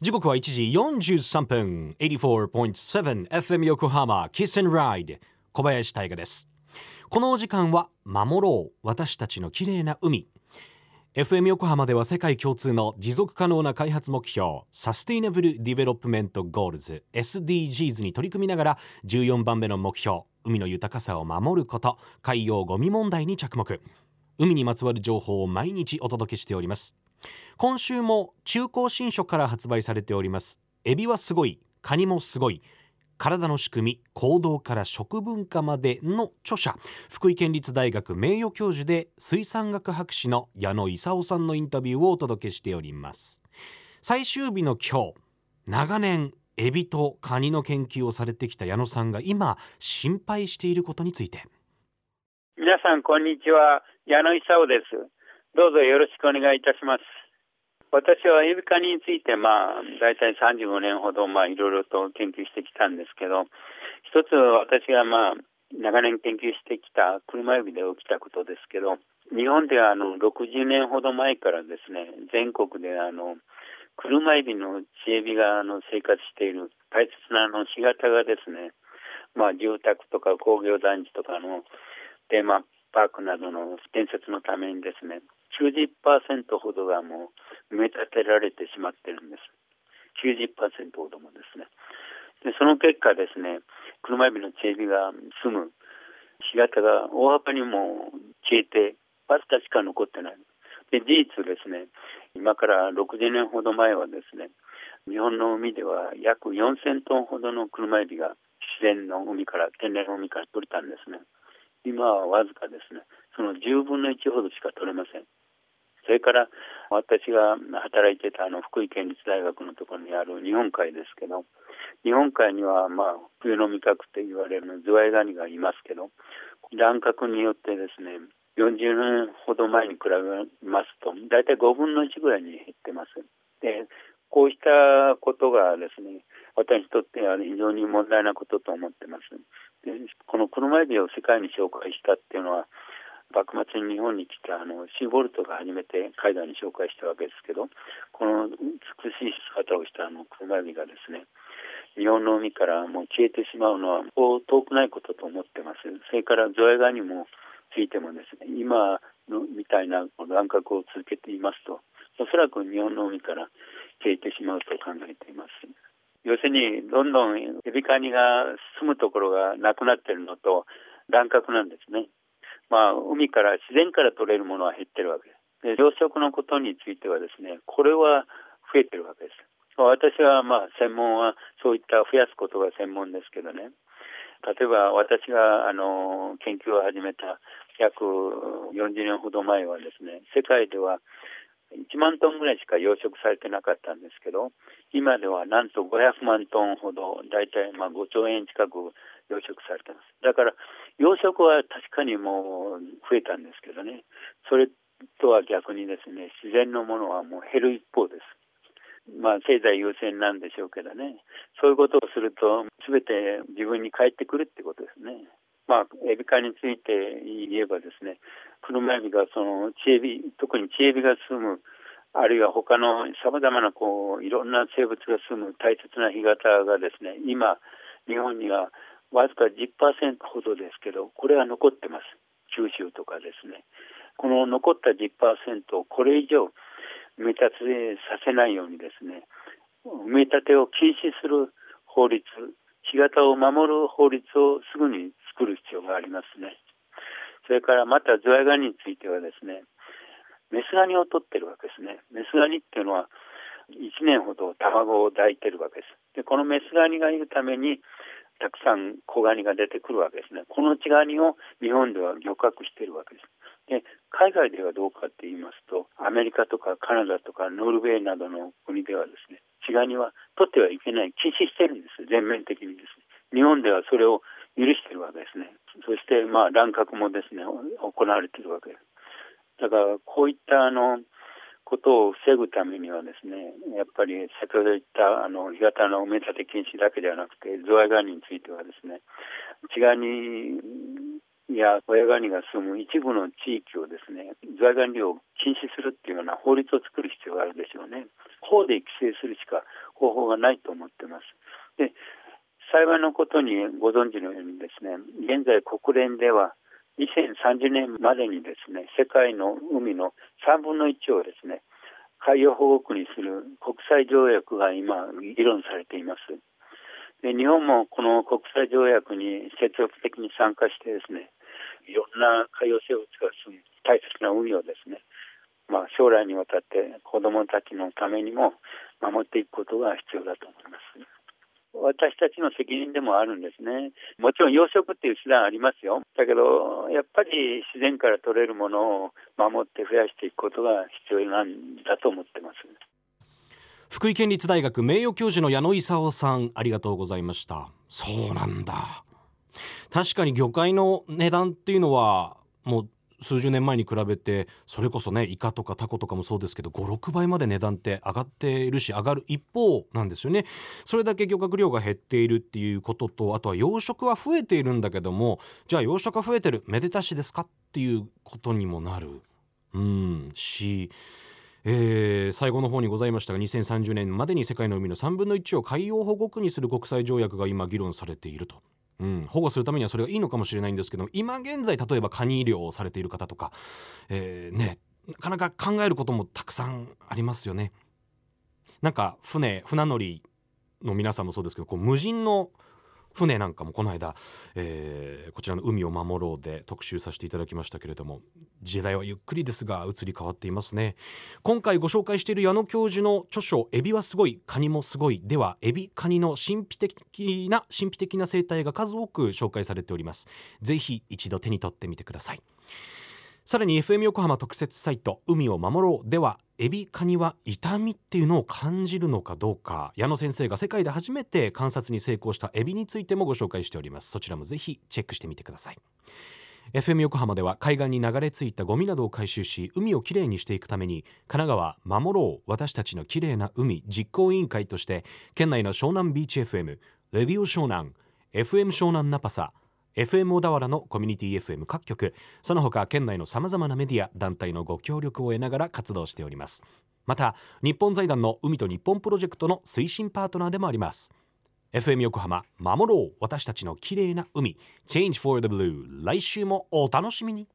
時刻は1時43分 84.7FM 横浜 Kiss & Ride 小林大河です。このお時間は守ろう私たちの綺麗な海。FM 横浜では世界共通の持続可能な開発目標 Sustainable Development Goals SDGs に取り組みながら14番目の目標海の豊かさを守ること海洋ゴミ問題に着目。海にまつわる情報を毎日お届けしております。今週も中高新書から発売されております。エビはすごい。カニもすごい。体の仕組み行動から食文化までの著者。福井県立大学名誉教授で水産学博士の矢野勲さんのインタビューをお届けしております。最終日の今日長年エビとカニの研究をされてきた矢野さんが今心配していることについて。皆さんこんにちは。矢野勲です。どうぞよろしくお願いいたします。私はエビカニについて、まあ、大体35年ほど、まあ、いろいろと研究してきたんですけど、一つ私が、まあ、長年研究してきた車エビで起きたことですけど、日本ではあの60年ほど前からですね、全国であの車エビの地エビがあの生活している大切なあの干潟がですね、まあ、住宅とか工業団地とかのテーマパークなどの建設のためにですね、90%ほどがもう埋め立てられてしまってるんです。90%ほどもですね。でその結果ですね、車エビの地エビが住む干潟が大幅にも消えて、わずかしか残ってない。で、事実ですね、今から60年ほど前はですね、日本の海では約4000トンほどの車エビが自然の海から、天然の海から取れたんですね。今はわずかですね、その10分の1ほどしか取れません。それから私が働いてたあの福井県立大学のところにある日本海ですけど、日本海にはまあ冬の味覚と言われるズワイガニがいますけど、乱獲によってですね、40年ほど前に比べますと、大体5分の1ぐらいに減ってます。で、こうしたことがですね、私にとっては非常に問題なことと思ってます。でこの車エビを世界に紹介したっていうのは、幕末に日本に来たあのシーボルトが初めて海外に紹介したわけですけどこの美しい姿をしたあのクマエビがですね日本の海からもう消えてしまうのは遠くないことと思ってます。それからゾエガニもついてもですね今のみたいな乱獲を続けていますと。おそらく日本の海から消えてしまうと考えています。要するにどんどんエビカニが住むところがなくなっているのと乱獲なんですね。まあ、海から自然から取れるものは減ってるわけです。で養殖のことについてはですね、これは増えてるわけです。私はまあ専門はそういった増やすことが専門ですけどね、例えば私があの研究を始めた約40年ほど前はですね、世界では1万トンぐらいしか養殖されてなかったんですけど、今ではなんと500万トンほど、大体まあ5兆円近く養殖されてます。だから養殖は確かにもう増えたんですけどね、それとは逆にですね、自然のものはもう減る一方です。まあ、経済優先なんでしょうけどね、そういうことをすると、すべて自分に返ってくるってことですね。まあ、エビ科について言えばですね、車エビがその、チエビ、特にチエビが住む、あるいは他のさまざまなこういろんな生物が住む大切な干潟がですね、今、日本にはわずか10%ほどですけど、これは残ってます。九州とかですね。この残った10%をこれ以上埋め立てさせないようにですね、埋め立てを禁止する法律、干潟を守る法律をすぐに作る必要がありますね。それからまたズワイガニについてはですね、メスガニを取ってるわけですね。メスガニっていうのは1年ほど卵を抱いてるわけです。で、このメスガニがいるためにたくさん小ガニが出てくるわけですね。この稚ガニを日本では漁獲しているわけです。で、海外ではどうかって言いますと、アメリカとかカナダとかノルウェーなどの国ではですね、稚ガニは取ってはいけない、禁止してるんです。全面的にですね。日本ではそれを許してるわけですね。そして、まあ、乱獲もですね、行われているわけです。だから、こういったあの、ことを防ぐためにはですね、やっぱり先ほど言ったあの干潟の埋め立て禁止だけではなくて、ズワイガニについてはですね、血ガニや親ガニが住む一部の地域をですね在岸漁を禁止するっていうような法律を作る必要があるでしょうね。法で規制するしか方法がないと思ってます。で幸いのことにご存知のようにですね現在国連では2030年までにですね世界の海の3分の1をですね海洋保護区にする国際条約が今議論されていますで日本もこの国際条約に積極的に参加してですねいろんな海洋生物が住む大切な海をですね、まあ、将来にわたって子どもたちのためにも守っていくことが必要だと思います。私たちの責任でもあるんですね。もちろん養殖っていう手段ありますよ。だけど、やっぱり自然から取れるものを守って増やしていくことが必要なんだと思ってます。福井県立大学名誉教授の矢野勲さんありがとうございましたそうなんだ確かに魚介の値段っていうのはもう数十年前に比べてそれこそねイカとかタコとかもそうですけど56倍まで値段って上がっているし上がる一方なんですよね。それだけ漁獲量が減っているっていうこととあとは養殖は増えているんだけどもじゃあ養殖が増えてる。めでたしですかっていうことにもなる。うんしえー、最後の方にございましたが2030年までに世界の海の3分の1を海洋保護区にする国際条約が今議論されていると。うん、保護するためにはそれがいいのかもしれないんですけど今現在例えばカニ医療をされている方とか、えー、ねなかなか考えることもたくさんありますよね。なんか船船乗りの皆さんもそうですけどこう無人の船なんかもこの間、えー、こちらの海を守ろうで特集させていただきましたけれども時代はゆっくりですが移り変わっていますね。今回ご紹介している矢野教授の著書エビはすごいカニもすごいではエビカニの神秘的な神秘的な生態が数多く紹介されております。ぜひ一度手に取ってみてください。さらに FM 横浜特設サイト海を守ろうではエビカニは痛みっていうのを感じるのかどうか。矢野先生が世界で初めて観察に成功したエビについてもご紹介しております。そちらもぜひチェックしてみてください。FM 横浜では海岸に流れ着いたゴミなどを回収し海をきれいにしていくために神奈川守ろう私たちのきれいな海実行委員会として県内の湘南ビーチ FM レディオ湘南 FM 湘南ナパサ FM 小田原のコミュニティ FM 各局。その他県内のさまざまなメディア団体のご協力を得ながら活動しております。また日本財団の海と日本プロジェクトの推進パートナーでもあります。FM 横浜守ろう私たちの綺麗な海。Change for the Blue 来週もお楽しみに。